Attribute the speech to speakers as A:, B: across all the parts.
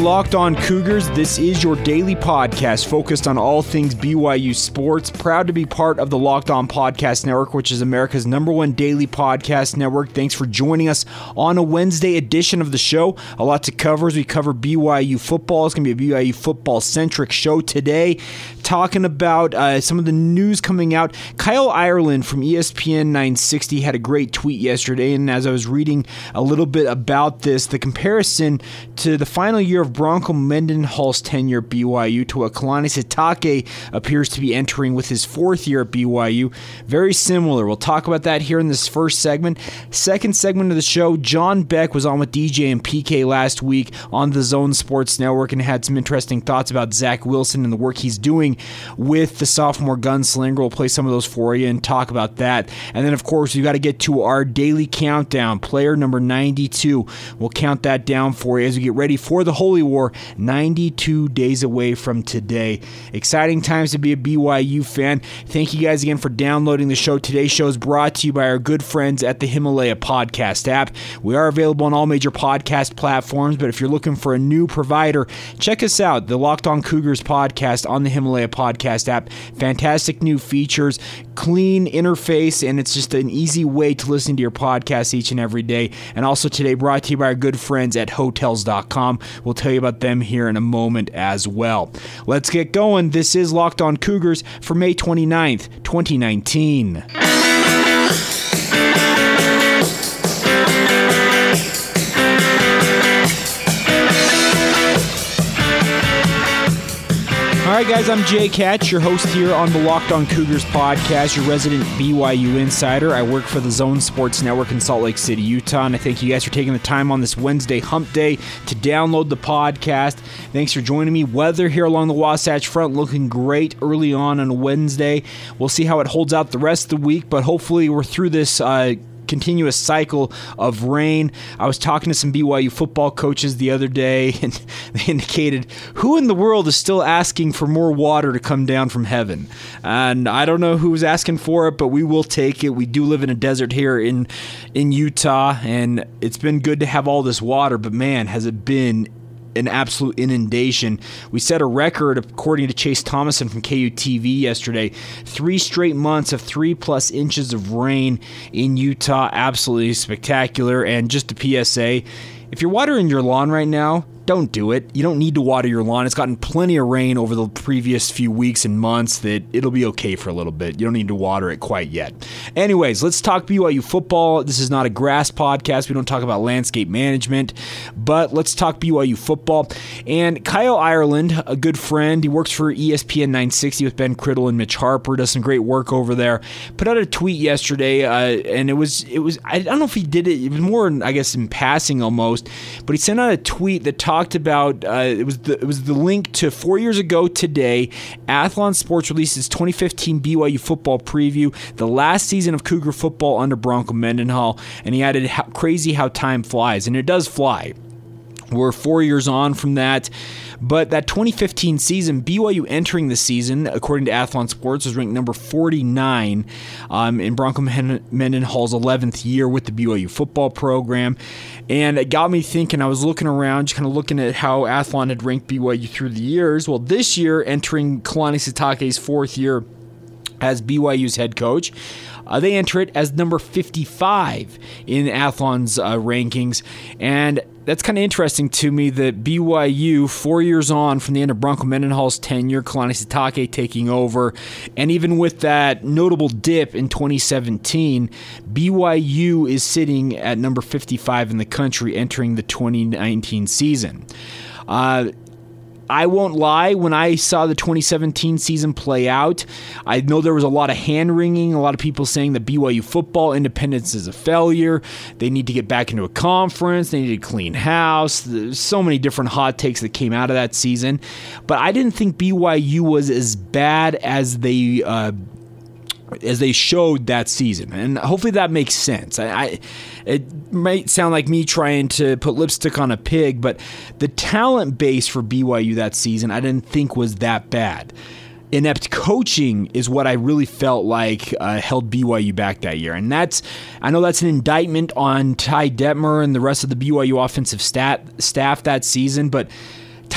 A: Locked On Cougars. This is your daily podcast focused on all things BYU sports. Proud to be part of the Locked On Podcast Network, which is America's number one daily podcast network. Thanks for joining us on a Wednesday edition of the show. A lot to cover as we cover BYU football. It's going to be a BYU football centric show today, talking about uh, some of the news coming out. Kyle Ireland from ESPN 960 had a great tweet yesterday, and as I was reading a little bit about this, the comparison to the final year of Bronco Mendenhall's tenure at BYU to what Kalani Sitake appears to be entering with his fourth year at BYU. Very similar. We'll talk about that here in this first segment. Second segment of the show, John Beck was on with DJ and PK last week on the Zone Sports Network and had some interesting thoughts about Zach Wilson and the work he's doing with the sophomore gunslinger. We'll play some of those for you and talk about that. And then, of course, we've got to get to our daily countdown. Player number 92. We'll count that down for you as we get ready for the Holy War 92 days away from today. Exciting times to be a BYU fan. Thank you guys again for downloading the show. Today's show is brought to you by our good friends at the Himalaya Podcast app. We are available on all major podcast platforms, but if you're looking for a new provider, check us out, the Locked On Cougars podcast on the Himalaya A podcast app. Fantastic new features, clean interface, and it's just an easy way to listen to your podcast each and every day. And also today brought to you by our good friends at Hotels.com. We'll tell you about them here in a moment as well. Let's get going. This is Locked On Cougars for May 29th, 2019. All right, guys, I'm Jake Hatch, your host here on the Locked On Cougars podcast, your resident BYU insider. I work for the Zone Sports Network in Salt Lake City, Utah, and I thank you guys for taking the time on this Wednesday hump day to download the podcast. Thanks for joining me. Weather here along the Wasatch Front looking great early on on Wednesday. We'll see how it holds out the rest of the week, but hopefully we're through this. Uh, continuous cycle of rain. I was talking to some BYU football coaches the other day, and they indicated who in the world is still asking for more water to come down from heaven. And I don't know who's asking for it, but we will take it. We do live in a desert here in in Utah, and it's been good to have all this water. But man, has it been an absolute inundation. We set a record, according to Chase Thomason from KUTV yesterday. Three straight months of three plus inches of rain in Utah. Absolutely spectacular. And just a PSA if you're watering your lawn right now, don't do it. You don't need to water your lawn. It's gotten plenty of rain over the previous few weeks and months that it'll be okay for a little bit. You don't need to water it quite yet. Anyways, let's talk BYU football. This is not a grass podcast. We don't talk about landscape management, but let's talk BYU football. And Kyle Ireland, a good friend, he works for ESPN 960 with Ben Criddle and Mitch Harper, does some great work over there. Put out a tweet yesterday, uh, and it was it was I don't know if he did it. It was more, I guess, in passing almost, but he sent out a tweet that talked about uh, it was the it was the link to four years ago today. Athlon Sports released its 2015 BYU football preview, the last season of Cougar football under Bronco Mendenhall, and he added how crazy how time flies, and it does fly. We're four years on from that. But that 2015 season, BYU entering the season, according to Athlon Sports, was ranked number 49 um, in Bronco Mendenhall's 11th year with the BYU football program. And it got me thinking, I was looking around, just kind of looking at how Athlon had ranked BYU through the years. Well, this year, entering Kalani Sitake's fourth year as BYU's head coach, uh, they enter it as number 55 in Athlon's uh, rankings. And that's kind of interesting to me that BYU, four years on from the end of Bronco Mendenhall's tenure, Kalani Sitake taking over, and even with that notable dip in 2017, BYU is sitting at number 55 in the country entering the 2019 season. Uh, I won't lie, when I saw the 2017 season play out, I know there was a lot of hand wringing, a lot of people saying that BYU football independence is a failure. They need to get back into a conference, they need to clean house. There's so many different hot takes that came out of that season. But I didn't think BYU was as bad as they. Uh, as they showed that season, and hopefully that makes sense. I, I it might sound like me trying to put lipstick on a pig, but the talent base for BYU that season I didn't think was that bad. Inept coaching is what I really felt like uh, held BYU back that year. And that's, I know that's an indictment on Ty Detmer and the rest of the BYU offensive stat, staff that season, but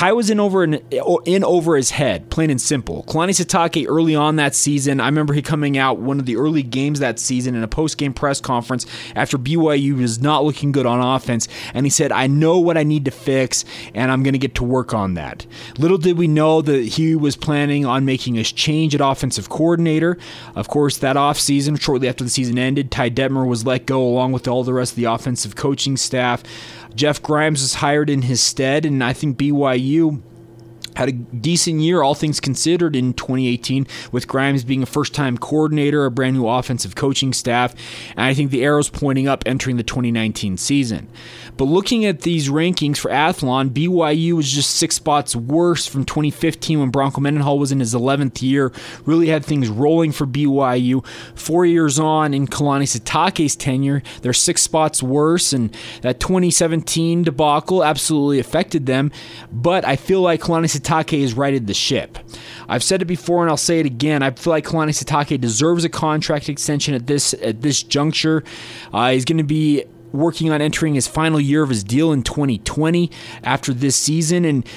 A: Ty was in over in, over his head, plain and simple. Kalani Sitake early on that season, I remember he coming out one of the early games that season in a post game press conference after BYU was not looking good on offense, and he said, "I know what I need to fix, and I'm going to get to work on that." Little did we know that he was planning on making a change at offensive coordinator. Of course, that offseason, shortly after the season ended, Ty Detmer was let go along with all the rest of the offensive coaching staff. Jeff Grimes was hired in his stead, and I think BYU had a decent year, all things considered, in 2018, with Grimes being a first time coordinator, a brand new offensive coaching staff, and I think the arrow's pointing up entering the 2019 season. But looking at these rankings for Athlon, BYU was just six spots worse from 2015 when Bronco Mendenhall was in his 11th year. Really had things rolling for BYU. Four years on in Kalani Sitake's tenure, they're six spots worse, and that 2017 debacle absolutely affected them. But I feel like Kalani Sitake has righted the ship. I've said it before and I'll say it again. I feel like Kalani Sitake deserves a contract extension at this at this juncture. Uh, he's going to be working on entering his final year of his deal in 2020 after this season, and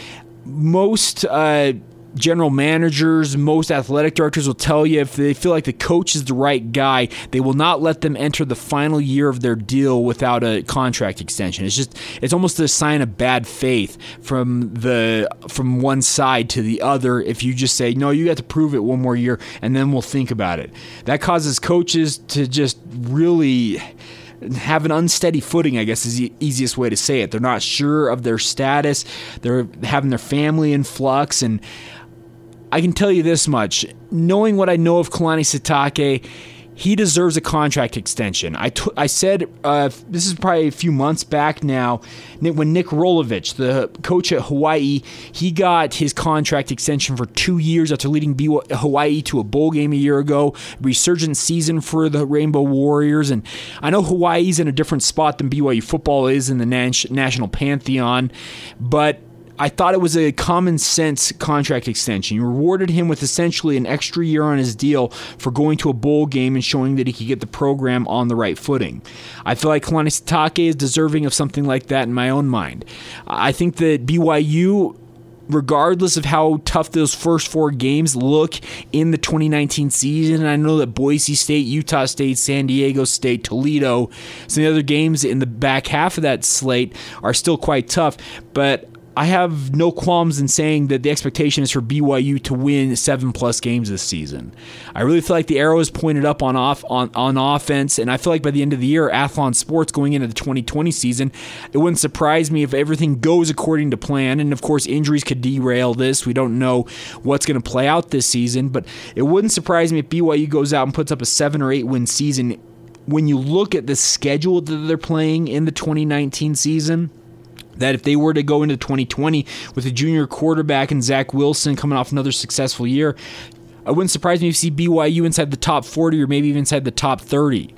A: most. Uh, general managers, most athletic directors will tell you if they feel like the coach is the right guy, they will not let them enter the final year of their deal without a contract extension. It's just it's almost a sign of bad faith from the from one side to the other if you just say, "No, you got to prove it one more year and then we'll think about it." That causes coaches to just really have an unsteady footing, I guess is the easiest way to say it. They're not sure of their status. They're having their family in flux and I can tell you this much knowing what I know of Kalani Sitake, he deserves a contract extension. I, t- I said uh, this is probably a few months back now when Nick Rolovich, the coach at Hawaii, he got his contract extension for two years after leading Hawaii to a bowl game a year ago. Resurgent season for the Rainbow Warriors, and I know Hawaii's in a different spot than BYU football is in the national pantheon, but I thought it was a common sense contract extension. You rewarded him with essentially an extra year on his deal for going to a bowl game and showing that he could get the program on the right footing. I feel like Kalani Sitake is deserving of something like that in my own mind. I think that BYU regardless of how tough those first four games look in the 2019 season. And I know that Boise State, Utah State, San Diego State, Toledo, some of the other games in the back half of that slate are still quite tough. But I have no qualms in saying that the expectation is for BYU to win seven plus games this season. I really feel like the arrow is pointed up on off on, on offense, and I feel like by the end of the year, Athlon Sports going into the 2020 season, it wouldn't surprise me if everything goes according to plan. And of course, injuries could derail this. We don't know what's going to play out this season, but it wouldn't surprise me if BYU goes out and puts up a seven or eight win season. When you look at the schedule that they're playing in the 2019 season that if they were to go into 2020 with a junior quarterback and Zach Wilson coming off another successful year, it wouldn't surprise me if you see BYU inside the top 40 or maybe even inside the top 30.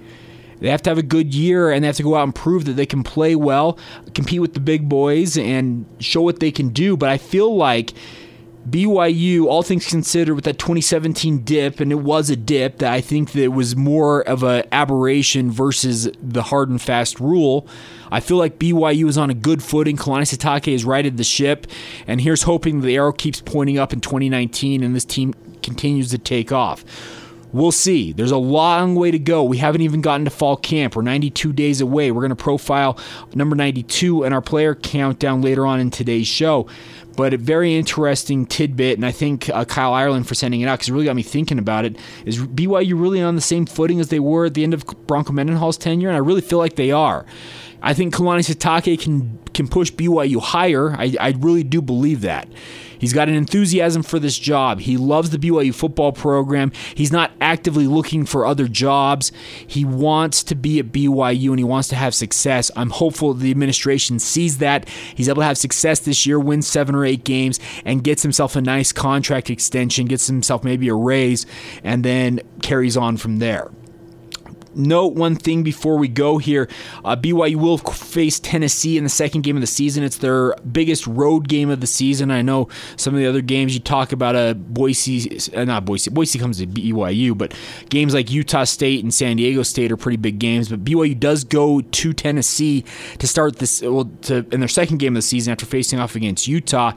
A: They have to have a good year and they have to go out and prove that they can play well, compete with the big boys, and show what they can do. But I feel like BYU, all things considered, with that 2017 dip, and it was a dip that I think that was more of an aberration versus the hard and fast rule. I feel like BYU is on a good footing. Kalani Sitake has righted the ship, and here's hoping the arrow keeps pointing up in 2019 and this team continues to take off. We'll see. There's a long way to go. We haven't even gotten to fall camp. We're 92 days away. We're going to profile number 92 and our player countdown later on in today's show. But a very interesting tidbit, and I think uh, Kyle Ireland for sending it out because it really got me thinking about it. Is BYU really on the same footing as they were at the end of Bronco Mendenhall's tenure? And I really feel like they are. I think Kalani Sitake can can push BYU higher. I, I really do believe that. He's got an enthusiasm for this job. He loves the BYU football program. He's not actively looking for other jobs. He wants to be at BYU and he wants to have success. I'm hopeful the administration sees that. He's able to have success this year, wins seven or eight games, and gets himself a nice contract extension, gets himself maybe a raise, and then carries on from there note one thing before we go here. Uh, BYU will face Tennessee in the second game of the season. It's their biggest road game of the season. I know some of the other games you talk about uh, Boise, uh, not Boise. Boise comes to BYU, but games like Utah State and San Diego State are pretty big games. But BYU does go to Tennessee to start this well, to, in their second game of the season after facing off against Utah.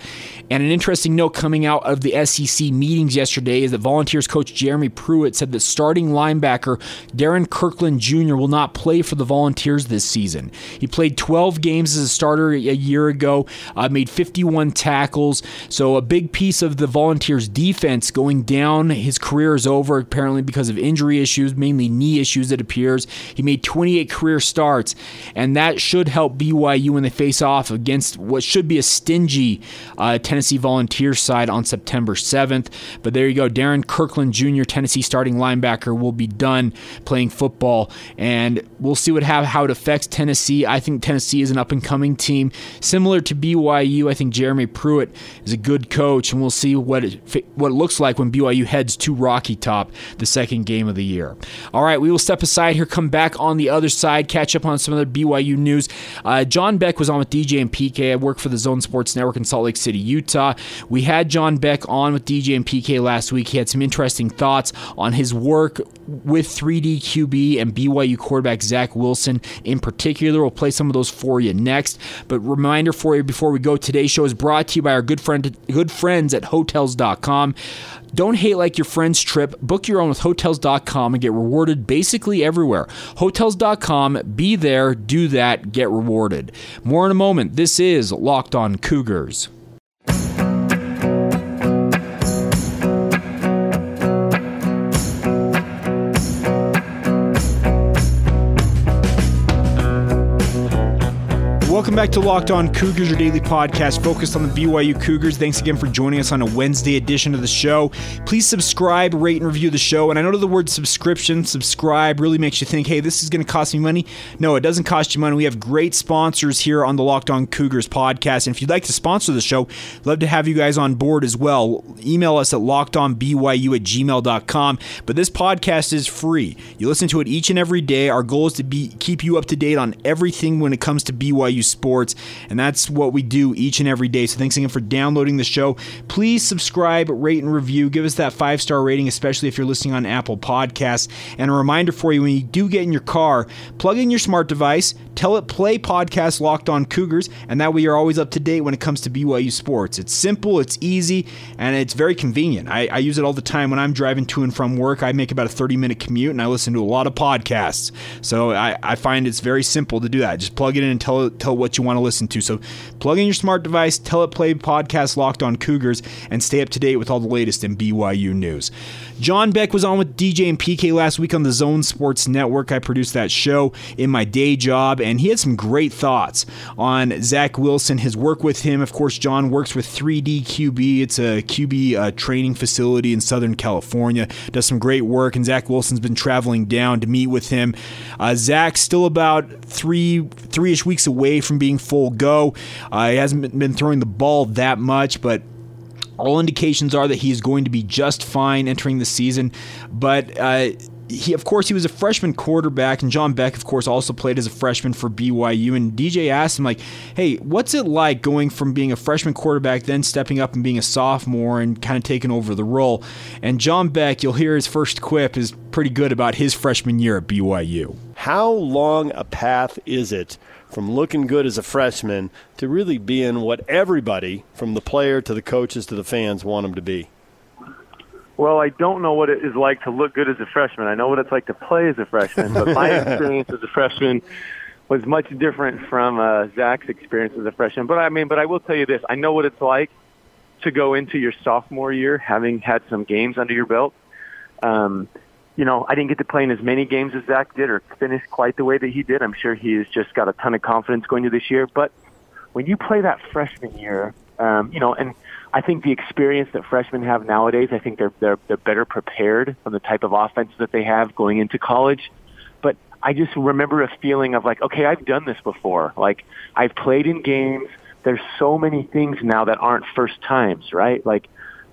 A: And an interesting note coming out of the SEC meetings yesterday is that Volunteers coach Jeremy Pruitt said that starting linebacker Darrin Kirkland Jr. will not play for the Volunteers this season. He played 12 games as a starter a year ago, uh, made 51 tackles. So a big piece of the Volunteers defense going down. His career is over apparently because of injury issues, mainly knee issues, it appears. He made 28 career starts, and that should help BYU when they face off against what should be a stingy uh, Tennessee Volunteers side on September 7th. But there you go. Darrin Kirkland Jr., Tennessee starting linebacker, will be done playing football, and we'll see what have, how it affects Tennessee. I think Tennessee is an up and coming team, similar to BYU. I think Jeremy Pruitt is a good coach, and we'll see what it, what it looks like when BYU heads to Rocky Top, the second game of the year. All right, we will step aside here, come back on the other side, catch up on some other BYU news. Uh, John Beck was on with DJ and PK. I work for the Zone Sports Network in Salt Lake City, Utah. We had John Beck on with DJ and PK last week. He had some interesting thoughts on his work with 3D QB and BYU quarterback Zach Wilson in particular. We'll play some of those for you next. But reminder for you before we go, today's show is brought to you by our good friend, good friends at Hotels.com. Don't hate like your friend's trip. Book your own with Hotels.com and get rewarded basically everywhere. Hotels.com, be there, do that, get rewarded. More in a moment. This is Locked On Cougars. Welcome back to Locked On Cougars, your daily podcast focused on the BYU Cougars. Thanks again for joining us on a Wednesday edition of the show. Please subscribe, rate, and review the show. And I know the word subscription, subscribe, really makes you think, hey, this is going to cost me money. No, it doesn't cost you money. We have great sponsors here on the Locked On Cougars podcast. And if you'd like to sponsor the show, love to have you guys on board as well. Email us at lockedonbyu at gmail.com. But this podcast is free. You listen to it each and every day. Our goal is to be keep you up to date on everything when it comes to BYU sports. And that's what we do each and every day. So thanks again for downloading the show. Please subscribe, rate, and review. Give us that five star rating, especially if you're listening on Apple Podcasts. And a reminder for you when you do get in your car, plug in your smart device, tell it play podcast Locked On Cougars, and that way you're always up to date when it comes to BYU sports. It's simple, it's easy, and it's very convenient. I, I use it all the time when I'm driving to and from work. I make about a 30 minute commute and I listen to a lot of podcasts. So I, I find it's very simple to do that. Just plug it in and tell, tell what you want to listen to. So plug in your smart device, tell it play podcast Locked On Cougars, and stay up to date with all the latest in BYU news. John Beck was on with DJ and PK last week on the Zone Sports Network. I produced that show in my day job, and he had some great thoughts on Zach Wilson, his work with him. Of course, John works with 3D QB. It's a QB uh, training facility in Southern California. Does some great work, and Zach Wilson's been traveling down to meet with him. Uh, Zach's still about three three-ish weeks away from being full go. Uh, he hasn't been throwing the ball that much, but all indications are that he is going to be just fine entering the season, but uh, he, of course, he was a freshman quarterback, and John Beck, of course, also played as a freshman for BYU. And DJ asked him, like, "Hey, what's it like going from being a freshman quarterback, then stepping up and being a sophomore and kind of taking over the role?" And John Beck, you'll hear his first quip is pretty good about his freshman year at BYU.
B: How long a path is it from looking good as a freshman to really being what everybody, from the player to the coaches to the fans, want him to be?
C: Well, I don't know what it is like to look good as a freshman. I know what it's like to play as a freshman, but my experience as a freshman was much different from uh, Zach's experience as a freshman. But I mean, but I will tell you this: I know what it's like to go into your sophomore year having had some games under your belt. Um, you know, I didn't get to play in as many games as Zach did or finish quite the way that he did. I'm sure he has just got a ton of confidence going into this year. But when you play that freshman year, um, you know, and I think the experience that freshmen have nowadays, I think they're they're they're better prepared from the type of offense that they have going into college. But I just remember a feeling of like, okay, I've done this before. Like I've played in games. There's so many things now that aren't first times, right? Like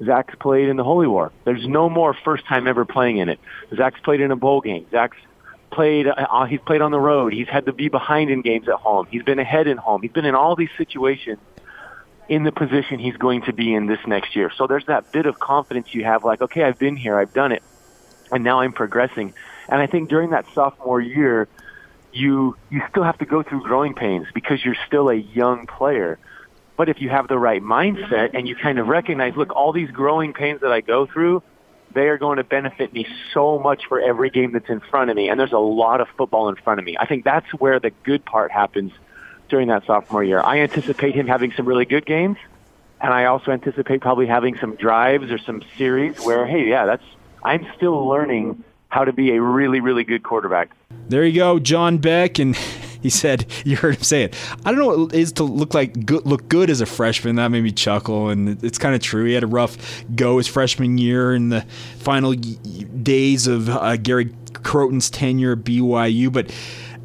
C: Zach's played in the Holy War. There's no more first time ever playing in it. Zach's played in a bowl game. Zach's played uh, he's played on the road. He's had to be behind in games at home. He's been ahead in home. He's been in all these situations in the position he's going to be in this next year. So there's that bit of confidence you have like, okay, I've been here, I've done it, and now I'm progressing. And I think during that sophomore year, you you still have to go through growing pains because you're still a young player. But if you have the right mindset and you kind of recognize, look, all these growing pains that I go through, they are going to benefit me so much for every game that's in front of me. And there's a lot of football in front of me. I think that's where the good part happens during that sophomore year. I anticipate him having some really good games. And I also anticipate probably having some drives or some series where, hey, yeah, that's, I'm still learning how to be a really, really good quarterback.
A: There you go, John Beck. And he said, you heard him say it. I don't know what it is to look like good, look good as a freshman. That made me chuckle, and it's kind of true. He had a rough go his freshman year in the final days of uh, Gary Crowton's tenure at BYU, but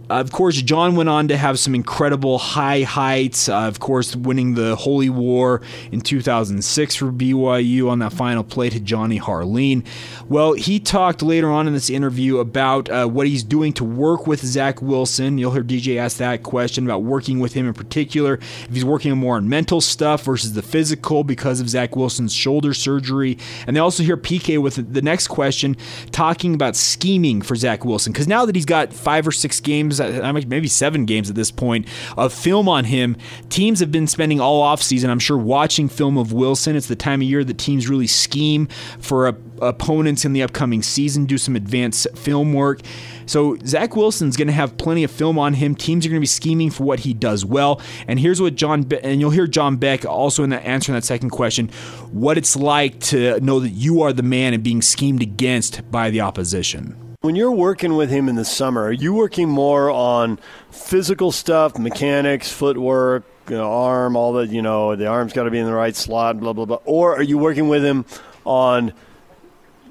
A: of course, John went on to have some incredible high heights. Uh, of course, winning the Holy War in 2006 for BYU on that final play to Johnny Harline. Well, he talked later on in this interview about uh, what he's doing to work with Zach Wilson. You'll hear DJ ask that question about working with him in particular. If he's working more on mental stuff versus the physical because of Zach Wilson's shoulder surgery. And they also hear PK with the next question talking about scheming for Zach Wilson. Because now that he's got five or six games, maybe seven games at this point, of film on him. Teams have been spending all offseason, I'm sure, watching film of Wilson. It's the time of year that teams really scheme for a, opponents in the upcoming season, do some advanced film work. So Zach Wilson's going to have plenty of film on him. Teams are going to be scheming for what he does well. And here's what John Be- and you'll hear John Beck also in that answering that second question, what it's like to know that you are the man and being schemed against by the opposition.
B: When you're working with him in the summer, are you working more on physical stuff, mechanics, footwork, you know, arm, all the, you know, the arm's got to be in the right slot, blah, blah, blah? Or are you working with him on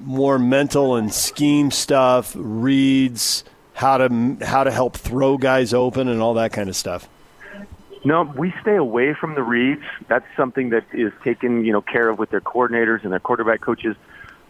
B: more mental and scheme stuff, reads, how to, how to help throw guys open, and all that kind of stuff?
C: No, we stay away from the reads. That's something that is taken, you know, care of with their coordinators and their quarterback coaches.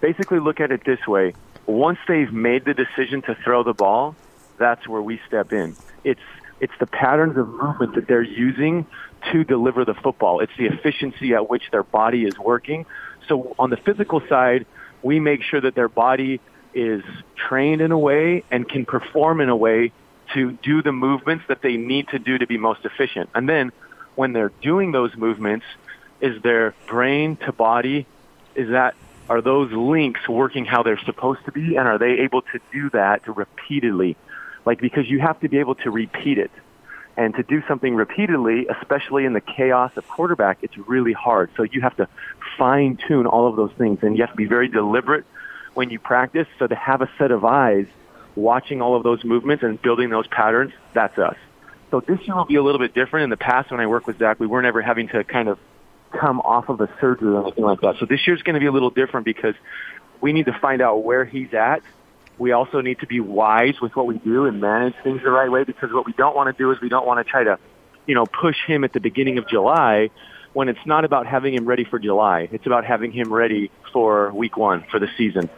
C: Basically, look at it this way: once they've made the decision to throw the ball, that's where we step in. It's it's the patterns of movement that they're using to deliver the football. It's the efficiency at which their body is working. So on the physical side, we make sure that their body is trained in a way and can perform in a way to do the movements that they need to do to be most efficient. And then when they're doing those movements, is their brain to body, is that are those links working how they're supposed to be? And are they able to do that repeatedly? Like because you have to be able to repeat it. And to do something repeatedly especially in the chaos of quarterback it's really hard. So you have to fine tune all of those things. And you have to be very deliberate when you practice. So to have a set of eyes watching all of those movements and building those patterns that's us. So this year will be a little bit different. In the past when i worked with zach we weren't ever having to kind of come off of a surgery or anything like that. So this year's going to be a little different because we need to find out where he's at. We also need to be wise with what we do and manage things the right way because what we don't want to do is we don't want to try to, you know, push him at the beginning of July when it's not about having him ready for July. It's about having him ready for week one for the season.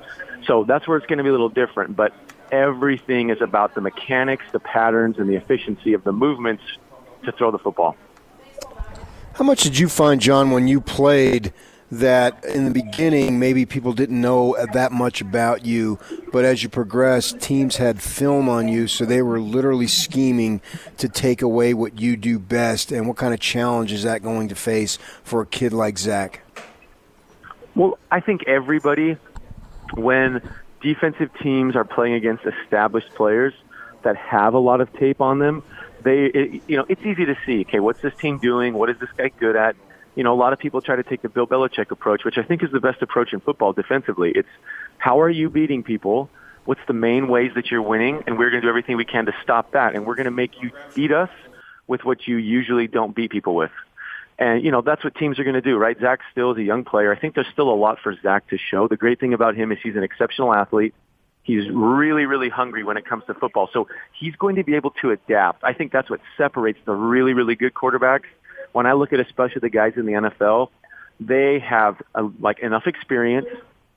C: So that's where it's going to be a little different. But everything is about the mechanics, the patterns, and the efficiency of the movements to throw the football.
D: How much did you find, John, when you played? That in the beginning, maybe people didn't know that much about you, but as you progressed, teams had film on you, so they were literally scheming to take away what you do best. And what kind of challenge is that going to face for a kid like Zach?
C: Well, I think everybody, when defensive teams are playing against established players that have a lot of tape on them, they, it, you know, it's easy to see. Okay, what's this team doing? What is this guy good at? You know, a lot of people try to take the Bill Belichick approach, which I think is the best approach in football defensively. It's how are you beating people? What's the main ways that you're winning? And we're going to do everything we can to stop that. And we're going to make you beat us with what you usually don't beat people with. And, you know, that's what teams are going to do, right? Zach still is a young player. I think there's still a lot for Zach to show. The great thing about him is he's an exceptional athlete. He's really, really hungry when it comes to football. So he's going to be able to adapt. I think that's what separates the really, really good quarterbacks. When I look at especially the guys in the NFL, they have a, like enough experience,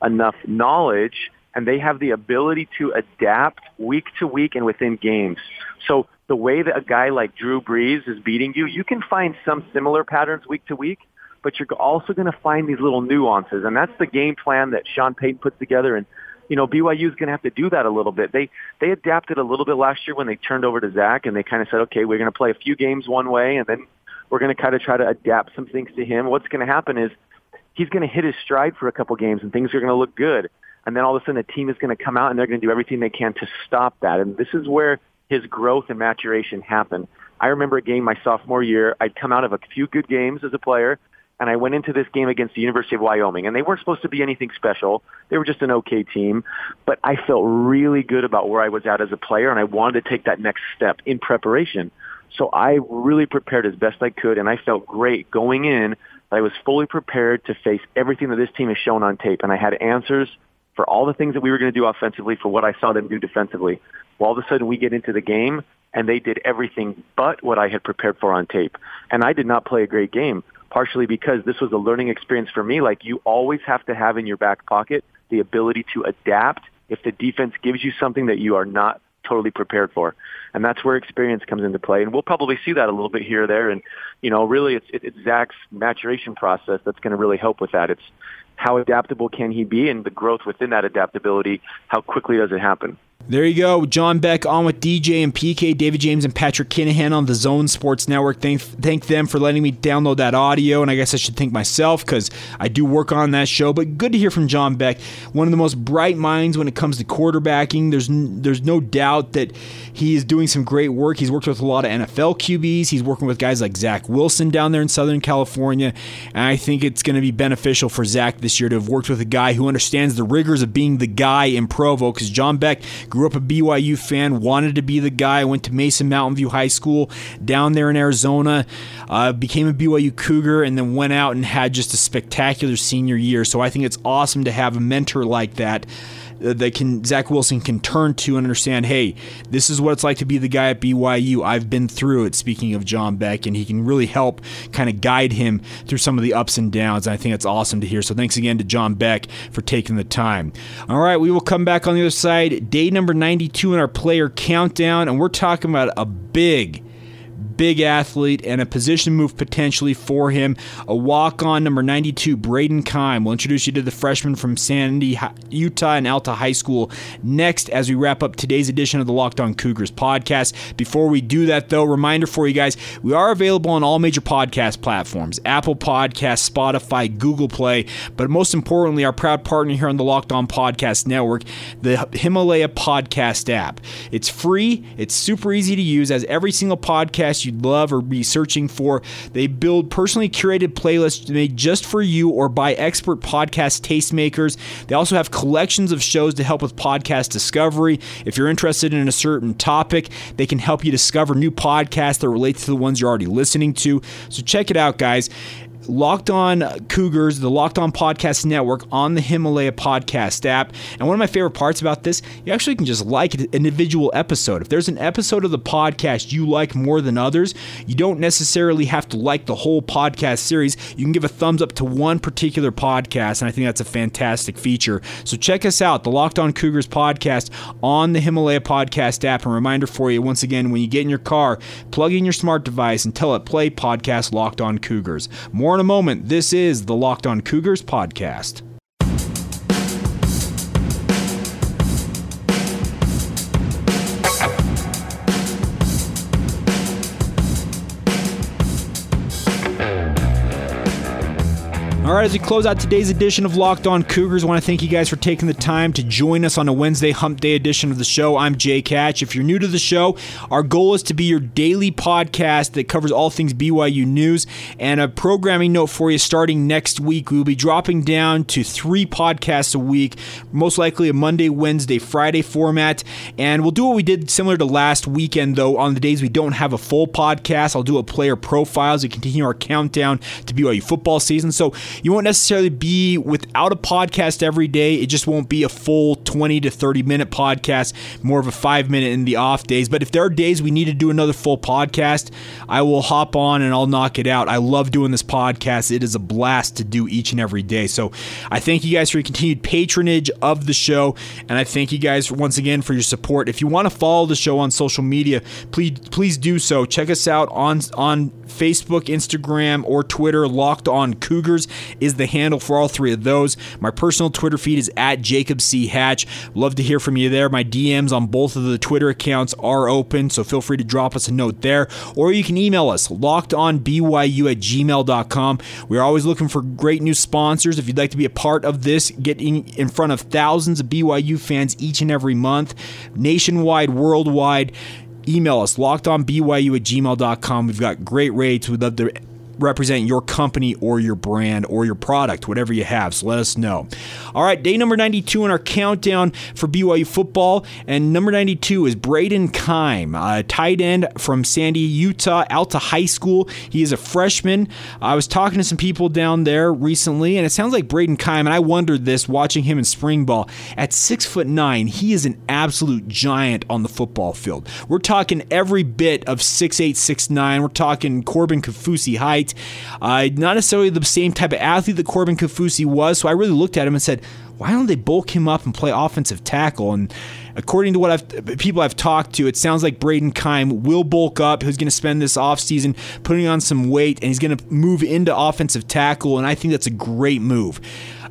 C: enough knowledge, and they have the ability to adapt week to week and within games. So the way that a guy like Drew Brees is beating you, you can find some similar patterns week to week, but you're also going to find these little nuances, and that's the game plan that Sean Payton puts together. And you know, BYU is going to have to do that a little bit. They they adapted a little bit last year when they turned over to Zach, and they kind of said, okay, we're going to play a few games one way, and then we're going to kind of try to adapt some things to him. What's going to happen is he's going to hit his stride for a couple games, and things are going to look good. And then all of a sudden, the team is going to come out, and they're going to do everything they can to stop that. And this is where his growth and maturation happen. I remember a game my sophomore year. I'd come out of a few good games as a player, and I went into this game against the University of Wyoming, and they weren't supposed to be anything special. They were just an okay team, but I felt really good about where I was at as a player, and I wanted to take that next step in preparation. So I really prepared as best I could, and I felt great going in. I was fully prepared to face everything that this team has shown on tape, and I had answers for all the things that we were going to do offensively for what I saw them do defensively. Well, all of a sudden we get into the game, and they did everything but what I had prepared for on tape. And I did not play a great game, partially because this was a learning experience for me. Like you always have to have in your back pocket the ability to adapt if the defense gives you something that you are not totally prepared for. And that's where experience comes into play. And we'll probably see that a little bit here or there. And, you know, really it's, it's Zach's maturation process that's going to really help with that. It's how adaptable can he be and the growth within that adaptability, how quickly does it happen?
A: There you go. John Beck on with DJ and PK, David James and Patrick Kinahan on the Zone Sports Network. Thank, thank them for letting me download that audio. And I guess I should thank myself because I do work on that show. But good to hear from John Beck, one of the most bright minds when it comes to quarterbacking. There's, there's no doubt that he is doing some great work. He's worked with a lot of NFL QBs. He's working with guys like Zach Wilson down there in Southern California. And I think it's going to be beneficial for Zach this year to have worked with a guy who understands the rigors of being the guy in Provo because John Beck grew up a BYU fan, wanted to be the guy. Went to Mesa Mountain View High School down there in Arizona, uh, became a BYU Cougar, and then went out and had just a spectacular senior year. So I think it's awesome to have a mentor like that Uh, that can Zach Wilson can turn to and understand, hey, this is what it's like to be the guy at BYU. I've been through it. Speaking of John Beck, and he can really help kind of guide him through some of the ups and downs. And I think it's awesome to hear. So thanks again to John Beck for taking the time. All right, we will come back on the other side. Day number 92 in our player countdown, and we're talking about a big big athlete and a position move potentially for him. A walk on number 92, Brayden Keim. We'll introduce you to the freshman from Sandy, Utah, and Alta High School next as we wrap up today's edition of the Locked On Cougars podcast. Before we do that, though, reminder for you guys we are available on all major podcast platforms Apple Podcasts, Spotify, Google Play, but most importantly, our proud partner here on the Locked On Podcast Network, the Himalaya Podcast app. It's free, it's super easy to use, as every single podcast you'd love or be searching for. They build personally curated playlists made just for you or by expert podcast tastemakers. They also have collections of shows to help with podcast discovery. If you're interested in a certain topic, they can help you discover new podcasts that relate to the ones you're already listening to. So check it out, guys. Locked On Cougars, the Locked On Podcast Network on the Himalaya Podcast app. And one of my favorite parts about this, you actually can just like an individual episode. If there's an episode of the podcast you like more than others, you don't necessarily have to like the whole podcast series. You can give a thumbs up to one particular podcast, and I think that's a fantastic feature. So check us out, the Locked On Cougars podcast on the Himalaya Podcast app. And reminder for you, once again, when you get in your car, plug in your smart device and tell it play podcast Locked On Cougars. More in a moment. This is the Locked On Cougars podcast. All right, as we close out today's edition of Locked On Cougars, I want to thank you guys for taking the time to join us on a Wednesday Hump Day edition of the show. I'm Jake Hatch. If you're new to the show, our goal is to be your daily podcast that covers all things BYU news. And a programming note for you starting next week, we will be dropping down to three podcasts a week, most likely a Monday, Wednesday, Friday format. And we'll do what we did similar to last weekend, though, on the days we don't have a full podcast. I'll do a player profile as we continue our countdown to BYU football season. So you won't necessarily be without a podcast every day. It just won't be a full 20 to 30 minute podcast, more of a five minute in the off days. But if there are days we need to do another full podcast, I will hop on and I'll knock it out. I love doing this podcast. It is a blast to do each and every day. So I thank you guys for your continued patronage of the show. And I thank you guys once again for your support. If you want to follow the show on social media, please please do so. Check us out on on Facebook, Instagram, or Twitter. Locked on Cougars is the handle for all three of those. My personal Twitter feed is at Jacob C. Hatch. Love to hear from you there. My DMs on both of the Twitter accounts are open, so feel free to drop us a note there. Or you can email us, lockedonbyu at gmail.com. We're always looking for great new sponsors. If you'd like to be a part of this, getting in front of thousands of BYU fans each and every month, nationwide, worldwide, email us lockedonbyu at gmail.com. We've got great rates. We'd love to represent your company or your brand or your product, whatever you have. So let us know. All right, day number 92 in our countdown for BYU football. And number 92 is Brayden Keim, a tight end from Sandy, Utah, Alta High School. He is a freshman. I was talking to some people down there recently, and it sounds like Brayden Keim, and I wondered this watching him in spring ball. At six foot nine, he is an absolute giant on the football field. We're talking every bit of six eight, six nine. We're talking Corbin Kaufusi height. Uh, not necessarily the same type of athlete that Corbin Kaufusi was. So I really looked at him and said, why don't they bulk him up and play offensive tackle? And according to what I've people I've talked to, it sounds like Brayden Keim will bulk up. He's going to spend this offseason putting on some weight and he's going to move into offensive tackle. And I think that's a great move.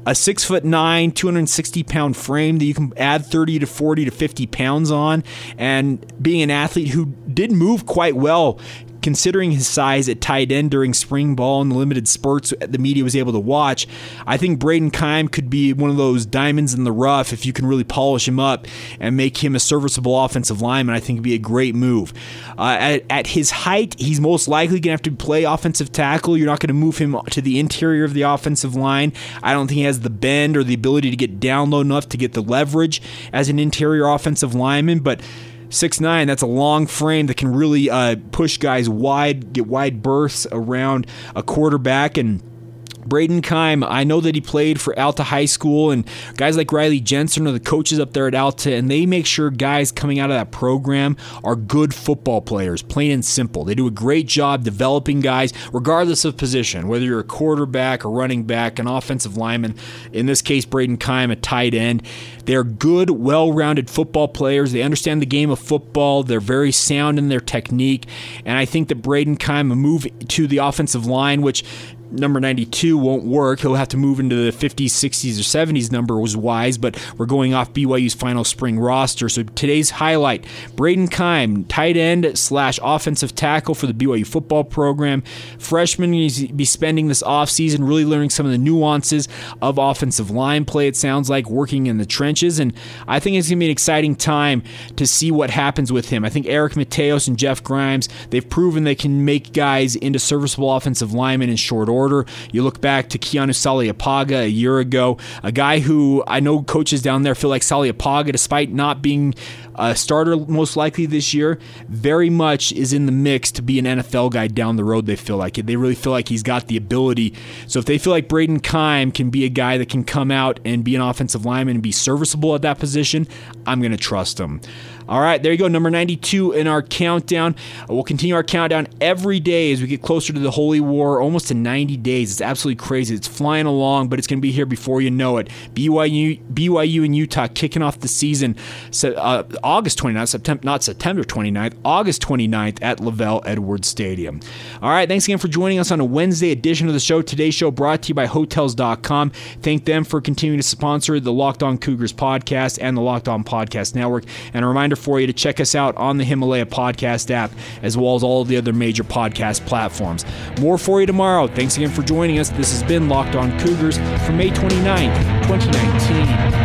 A: A six foot nine, 260 pound frame that you can add 30 to 40 to 50 pounds on, and being an athlete who did move quite well considering his size at tight end during spring ball and the limited spurts the media was able to watch, I think Brayden Keim could be one of those diamonds in the rough if you can really polish him up and make him a serviceable offensive lineman. I think it'd be a great move. Uh, at, at his height, he's most likely going to have to play offensive tackle. You're not going to move him to the interior of the offensive line. I don't think he has the bend or the ability to get down low enough to get the leverage as an interior offensive lineman, but Six nine, that's a long frame that can really uh, push guys wide, get wide berths around a quarterback. And Brayden Keim, I know that he played for Alta High School, and guys like Riley Jensen are the coaches up there at Alta, and they make sure guys coming out of that program are good football players, plain and simple. They do a great job developing guys, regardless of position, whether you're a quarterback, a running back, an offensive lineman. In this case, Brayden Keim, a tight end. They're good, well rounded football players. They understand the game of football. They're very sound in their technique. And I think that Brayden Keim, a move to the offensive line, which number 92 won't work. He'll have to move into the 50s, 60s, or 70s number was wise, but we're going off BYU's final spring roster. So today's highlight Brayden Keim, tight end slash offensive tackle for the BYU football program. Freshman, he's be spending this offseason really learning some of the nuances of offensive line play, it sounds like, working in the trenches. And I think it's going to be an exciting time to see what happens with him. I think Eric Mateos and Jeff Grimes, they've proven they can make guys into serviceable offensive linemen in short order order. You look back to Keanu Saleapaga a year ago, a guy who I know coaches down there feel like Saleapaga, despite not being a starter most likely this year, very much is in the mix to be an NFL guy down the road. They feel like it. They really feel like he's got the ability. So if they feel like Brayden Keim can be a guy that can come out and be an offensive lineman and be serviceable at that position, I'm going to trust him. All right, there you go. Number 92 in our countdown. We'll continue our countdown every day as we get closer to the Holy War, almost to 90 days. It's absolutely crazy. It's flying along, but it's going to be here before you know it. BYU, BYU and Utah kicking off the season so, uh, August 29th, September, not September 29th, August 29th at LaVell Edwards Stadium. All right, thanks again for joining us on a Wednesday edition of the show. Today's show brought to you by Hotels.com. Thank them for continuing to sponsor the Locked On Cougars podcast and the Locked On Podcast Network. And a reminder for you to check us out on the Himalaya Podcast app, as well as all the other major podcast platforms. More for you tomorrow. Thanks again for joining us. This has been Locked On Cougars for May 29th, 2019.